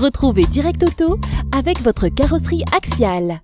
Retrouvez Direct Auto avec votre carrosserie axiale.